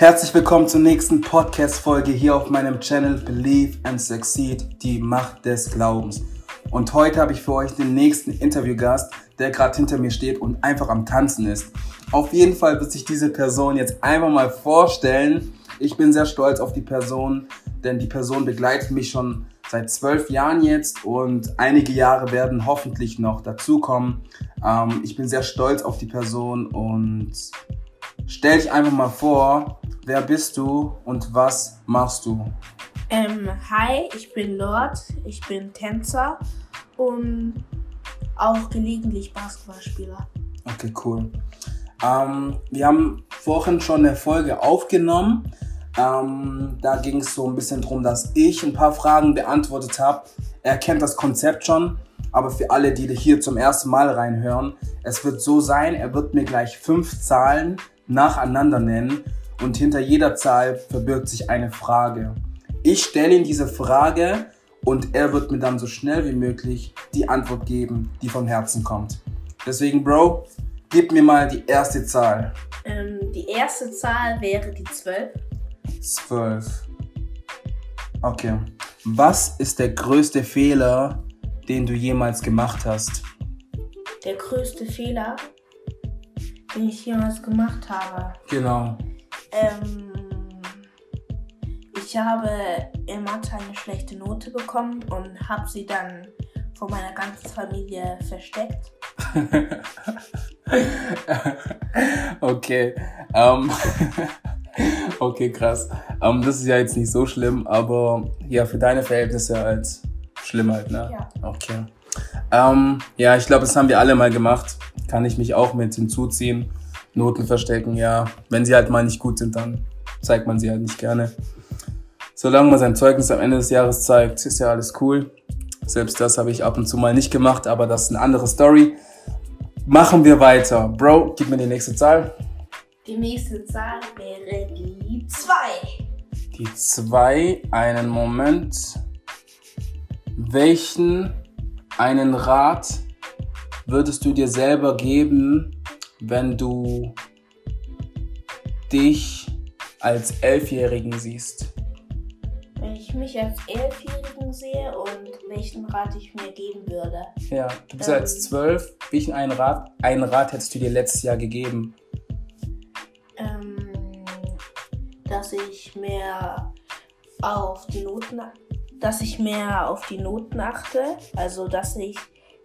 Herzlich willkommen zur nächsten Podcast-Folge hier auf meinem Channel Believe and Succeed, die Macht des Glaubens. Und heute habe ich für euch den nächsten Interviewgast, der gerade hinter mir steht und einfach am Tanzen ist. Auf jeden Fall wird sich diese Person jetzt einfach mal vorstellen. Ich bin sehr stolz auf die Person, denn die Person begleitet mich schon seit zwölf Jahren jetzt und einige Jahre werden hoffentlich noch dazukommen. Ähm, ich bin sehr stolz auf die Person und stell dich einfach mal vor, Wer bist du und was machst du? Ähm, hi, ich bin Lord, ich bin Tänzer und auch gelegentlich Basketballspieler. Okay, cool. Ähm, wir haben vorhin schon eine Folge aufgenommen. Ähm, da ging es so ein bisschen darum, dass ich ein paar Fragen beantwortet habe. Er kennt das Konzept schon, aber für alle, die hier zum ersten Mal reinhören, es wird so sein, er wird mir gleich fünf Zahlen nacheinander nennen und hinter jeder Zahl verbirgt sich eine Frage. Ich stelle ihm diese Frage und er wird mir dann so schnell wie möglich die Antwort geben, die vom Herzen kommt. Deswegen, Bro, gib mir mal die erste Zahl. Ähm, die erste Zahl wäre die 12. 12. Okay. Was ist der größte Fehler, den du jemals gemacht hast? Der größte Fehler, den ich jemals gemacht habe. Genau. Ähm, ich habe in Mathe eine schlechte Note bekommen und habe sie dann von meiner ganzen Familie versteckt. okay. Um, ähm, okay, krass. Um, ähm, das ist ja jetzt nicht so schlimm, aber ja, für deine Verhältnisse halt schlimm halt, ne? Ja. Okay. Um, ähm, ja, ich glaube, das haben wir alle mal gemacht. Kann ich mich auch mit hinzuziehen. Noten verstecken, ja. Wenn sie halt mal nicht gut sind, dann zeigt man sie halt nicht gerne. Solange man sein Zeugnis am Ende des Jahres zeigt, ist ja alles cool. Selbst das habe ich ab und zu mal nicht gemacht, aber das ist eine andere Story. Machen wir weiter. Bro, gib mir die nächste Zahl. Die nächste Zahl wäre die 2. Die 2, einen Moment. Welchen einen Rat würdest du dir selber geben, wenn du dich als Elfjährigen siehst? Wenn ich mich als Elfjährigen sehe und welchen Rat ich mir geben würde. Ja, du bist ähm, als zwölf. Welchen einen Rat, einen Rat hättest du dir letztes Jahr gegeben? Ähm, dass ich mehr auf die Noten, dass ich mehr auf die Noten achte. Also, dass ich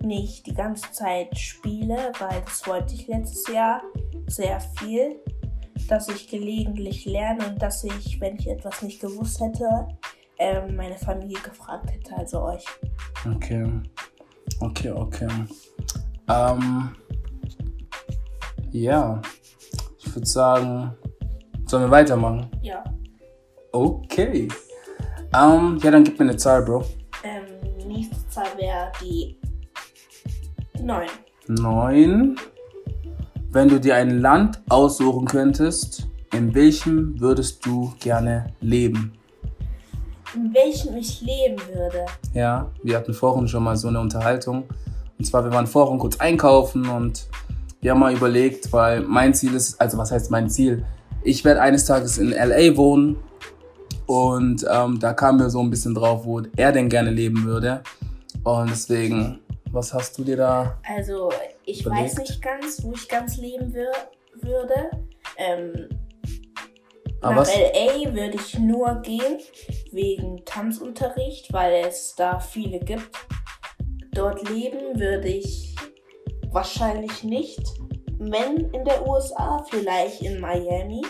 nicht die ganze Zeit spiele, weil das wollte ich letztes Jahr sehr viel, dass ich gelegentlich lerne und dass ich, wenn ich etwas nicht gewusst hätte, ähm, meine Familie gefragt hätte, also euch. Okay, okay, okay. Ähm, ja, ich würde sagen, sollen wir weitermachen? Ja. Okay. Ähm, ja, dann gib mir eine Zahl, Bro. Ähm, nächste Zahl wäre die Neun. Neun. Wenn du dir ein Land aussuchen könntest, in welchem würdest du gerne leben? In welchem ich leben würde? Ja, wir hatten vorhin schon mal so eine Unterhaltung. Und zwar, wir waren vorhin kurz einkaufen und wir haben mal überlegt, weil mein Ziel ist, also was heißt mein Ziel? Ich werde eines Tages in LA wohnen und ähm, da kam mir so ein bisschen drauf, wo er denn gerne leben würde. Und deswegen was hast du dir da? Also, ich überlegt? weiß nicht ganz, wo ich ganz leben wür würde. Ähm, nach was? LA würde ich nur gehen wegen Tanzunterricht, weil es da viele gibt. Dort leben würde ich wahrscheinlich nicht. Wenn in der USA, vielleicht in Miami.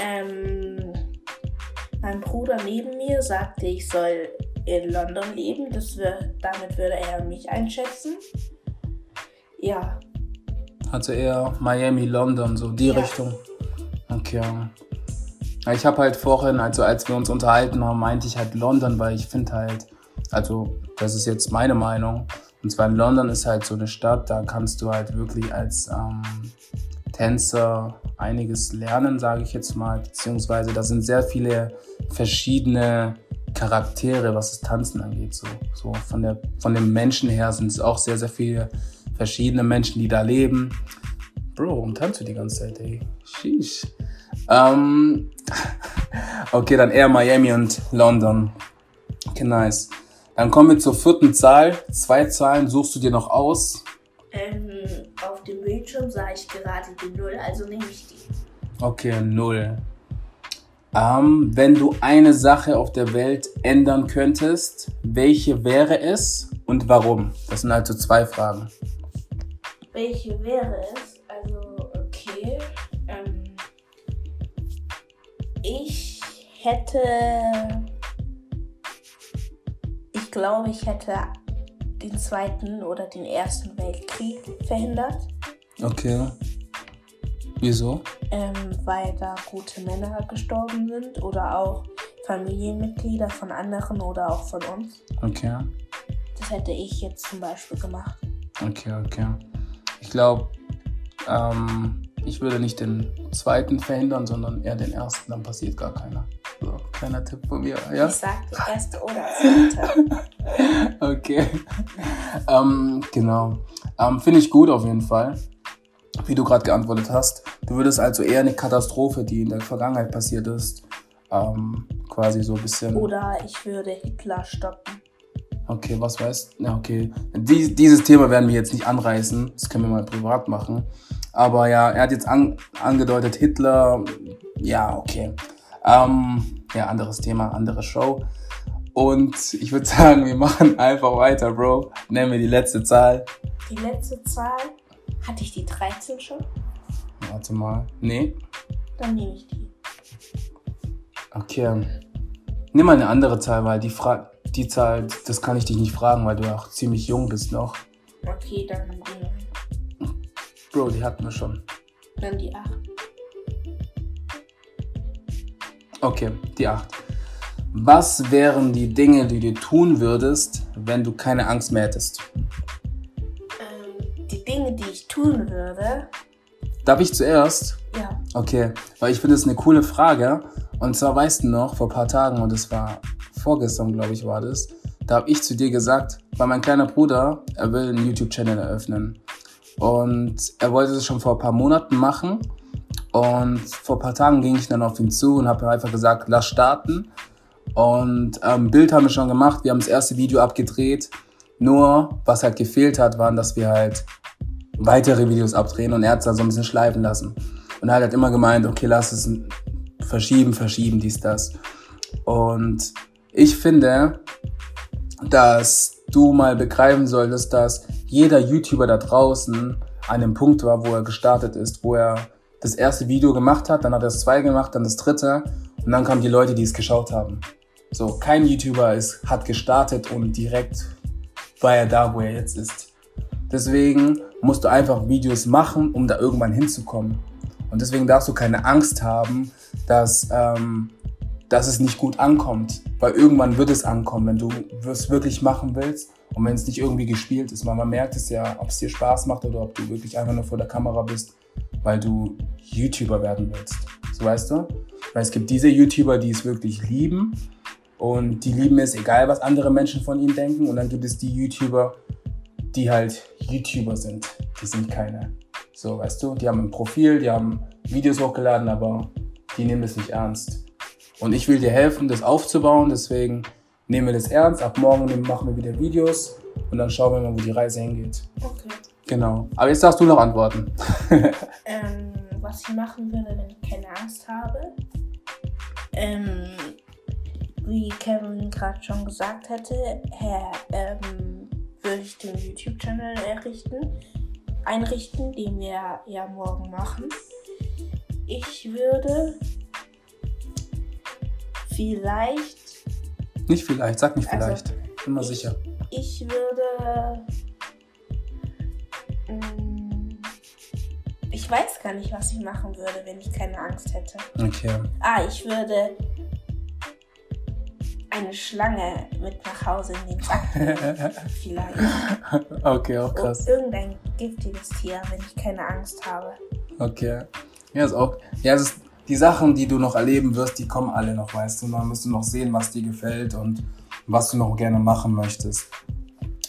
Ähm, mein Bruder neben mir sagte, ich soll in London leben. Das wär, damit würde er mich einschätzen. Ja. Also eher Miami, London, so die ja. Richtung. Okay. Ich habe halt vorhin, also als wir uns unterhalten haben, meinte ich halt London, weil ich finde halt, also das ist jetzt meine Meinung. Und zwar in London ist halt so eine Stadt, da kannst du halt wirklich als ähm, Tänzer einiges lernen, sage ich jetzt mal. Beziehungsweise da sind sehr viele verschiedene Charaktere, was das Tanzen angeht. So, so von, der, von den Menschen her sind es auch sehr, sehr viele verschiedene Menschen, die da leben. Bro, warum tanzt du die ganze Zeit, ey? Sheesh. Ähm, okay, dann eher Miami und London. Okay, nice. Dann kommen wir zur vierten Zahl. Zwei Zahlen suchst du dir noch aus. Ähm, auf dem Bildschirm sah ich gerade die Null, also nehme ich die. Okay, null. Ähm, wenn du eine Sache auf der Welt ändern könntest, welche wäre es und warum? Das sind also zwei Fragen. Welche wäre es? Also, okay. Ähm, ich hätte. Ich glaube, ich hätte den Zweiten oder den Ersten Weltkrieg verhindert. Okay. Wieso? ähm, weil da gute Männer gestorben sind oder auch Familienmitglieder von anderen oder auch von uns. Okay. Das hätte ich jetzt zum Beispiel gemacht. Okay, okay. Ich glaube, ähm, ich würde nicht den zweiten verhindern, sondern eher den ersten, dann passiert gar keiner. So, kleiner Tipp von mir, ja? Ich sagte erste oder zweite. Okay. ähm, genau. Ähm, Finde ich gut auf jeden Fall, wie du gerade geantwortet hast. Du würdest also eher eine Katastrophe, die in der Vergangenheit passiert ist, ähm, quasi so ein bisschen. Oder ich würde Hitler stoppen. Okay, was weißt Ja, okay. Dies, dieses Thema werden wir jetzt nicht anreißen. Das können wir mal privat machen. Aber ja, er hat jetzt an, angedeutet, Hitler. Ja, okay. Ähm, ja, anderes Thema, andere Show. Und ich würde sagen, wir machen einfach weiter, Bro. Nennen wir die letzte Zahl. Die letzte Zahl, hatte ich die 13 schon? Warte mal. Nee. Dann nehme ich die. Okay. Nimm mal eine andere Zahl, weil die, Fra die Zahl, das kann ich dich nicht fragen, weil du auch ziemlich jung bist noch. Okay, dann die, Bro, die hatten wir schon. dann die 8. Okay, die 8. Was wären die Dinge, die du tun würdest, wenn du keine Angst mehr hättest? Tun würde, Darf ich zuerst? ja. Okay, weil ich finde es eine coole Frage. Und zwar weißt du noch, vor ein paar Tagen, und das war vorgestern, glaube ich, war das, da habe ich zu dir gesagt, weil mein kleiner Bruder, er will einen YouTube-Channel eröffnen. Und er wollte das schon vor ein paar Monaten machen. Und vor ein paar Tagen ging ich dann auf ihn zu und habe einfach gesagt, lass starten. Und ähm, Bild haben wir schon gemacht, wir haben das erste Video abgedreht. Nur, was halt gefehlt hat, waren, dass wir halt weitere Videos abdrehen und er hat es dann so ein bisschen schleifen lassen. Und er hat halt immer gemeint, okay, lass es verschieben, verschieben, dies, das. Und ich finde, dass du mal begreifen solltest, dass jeder YouTuber da draußen an dem Punkt war, wo er gestartet ist, wo er das erste Video gemacht hat, dann hat er das zweite gemacht, dann das dritte und dann kamen die Leute, die es geschaut haben. So, kein YouTuber ist, hat gestartet und direkt war er da, wo er jetzt ist. Deswegen musst du einfach Videos machen, um da irgendwann hinzukommen. Und deswegen darfst du keine Angst haben, dass, ähm, dass es nicht gut ankommt. Weil irgendwann wird es ankommen, wenn du es wirklich machen willst und wenn es nicht irgendwie gespielt ist. Weil man merkt es ja, ob es dir Spaß macht oder ob du wirklich einfach nur vor der Kamera bist, weil du YouTuber werden willst. So weißt du? Weil es gibt diese YouTuber, die es wirklich lieben und die lieben es, egal was andere Menschen von ihnen denken. Und dann gibt es die YouTuber, die halt YouTuber sind. Die sind keine. So, weißt du, die haben ein Profil, die haben Videos hochgeladen, aber die nehmen das nicht ernst. Und ich will dir helfen, das aufzubauen, deswegen nehmen wir das ernst. Ab morgen machen wir wieder Videos und dann schauen wir mal, wo die Reise hingeht. Okay. Genau. Aber jetzt darfst du noch antworten. Ähm, was ich machen würde, wenn ich keine Angst habe. Ähm, wie Kevin gerade schon gesagt hätte, Herr, ähm, würde ich den YouTube-Channel errichten, einrichten, den wir ja morgen machen. Ich würde vielleicht, Nicht vielleicht, sag nicht Also, vielleicht. Bin mal ich- sicher. ich würde, mm, ich weiß gar nicht, was ich machen würde, wenn ich keine Angst hätte. Okay. Ah, ich würde eine Schlange mit nach Hause in den Sack nehmen. Vielleicht. okay, auch krass. irgendein giftiges Tier, wenn ich keine Angst habe. Okay. Ja, ist auch. Ja, es ist, die Sachen, die du noch erleben wirst, die kommen alle noch, weißt du. Dann wirst du noch sehen, was dir gefällt und was du noch gerne machen möchtest.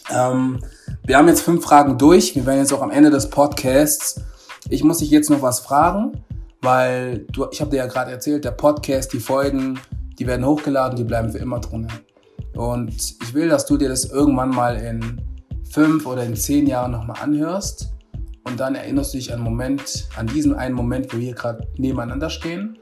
Ähm, wir haben jetzt fünf Fragen durch. Wir werden jetzt auch am Ende des Podcasts. Ich muss dich jetzt noch was fragen, weil du, ich habe dir ja gerade erzählt, der Podcast, die Folgen, die werden hochgeladen, die bleiben für immer drin. Und ich will, dass du dir das irgendwann mal in fünf oder in zehn Jahren nochmal anhörst und dann erinnerst du dich an Moment, an diesen einen Moment, wo wir gerade nebeneinander stehen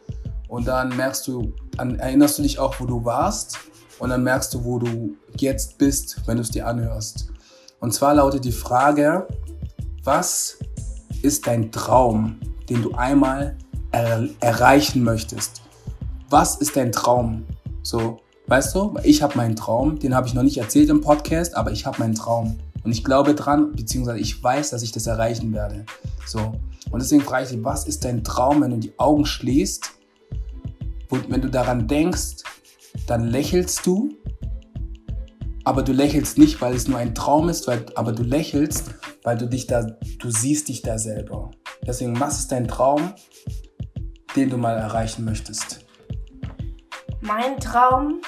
und dann merkst du, an, erinnerst du dich auch, wo du warst und dann merkst du, wo du jetzt bist, wenn du es dir anhörst. Und zwar lautet die Frage, was ist dein Traum, den du einmal er erreichen möchtest? Was ist dein Traum? So, weißt du, ich habe meinen Traum, den habe ich noch nicht erzählt im Podcast, aber ich habe meinen Traum. Und ich glaube dran, beziehungsweise ich weiß, dass ich das erreichen werde. So. Und deswegen frage ich dich, was ist dein Traum, wenn du die Augen schließt? Und wenn du daran denkst, dann lächelst du. Aber du lächelst nicht, weil es nur ein Traum ist, weil, aber du lächelst, weil du dich da, du siehst dich da selber. Deswegen, was ist dein Traum, den du mal erreichen möchtest? Mein Traum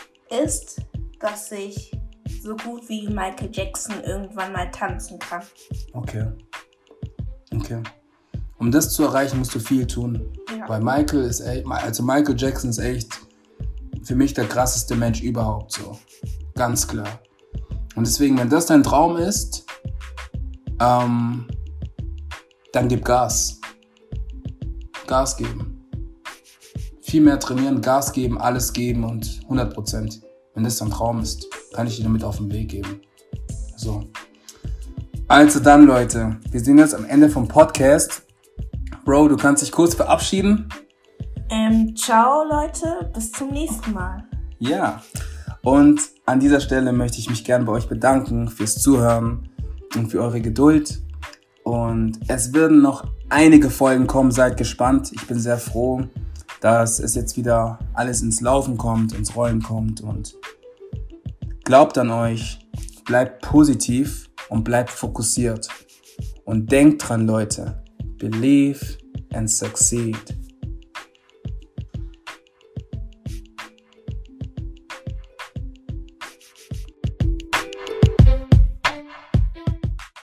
ist, dass ich so gut wie Michael Jackson irgendwann mal tanzen kann. Okay. Okay. Um das zu erreichen, musst du viel tun. Ja. Weil Michael ist echt, also Michael Jackson ist echt für mich der krasseste Mensch überhaupt so. Ganz klar. Und deswegen, wenn das dein Traum ist, ähm, dann gib Gas. Gas geben. Viel mehr trainieren, Gas geben, alles geben und 100 Prozent. Wenn das dein Traum ist, kann ich dir damit auf den Weg geben. So. Also dann, Leute, wir sind jetzt am Ende vom Podcast. Bro, du kannst dich kurz verabschieden. Ähm, ciao, Leute. Bis zum nächsten Mal. Ja. Und an dieser Stelle möchte ich mich gerne bei euch bedanken fürs Zuhören und für eure Geduld. Und es werden noch einige Folgen kommen. Seid gespannt. Ich bin sehr froh dass es jetzt wieder alles ins Laufen kommt, ins Rollen kommt und glaubt an euch, bleibt positiv und bleibt fokussiert. Und denkt dran, Leute, believe and succeed.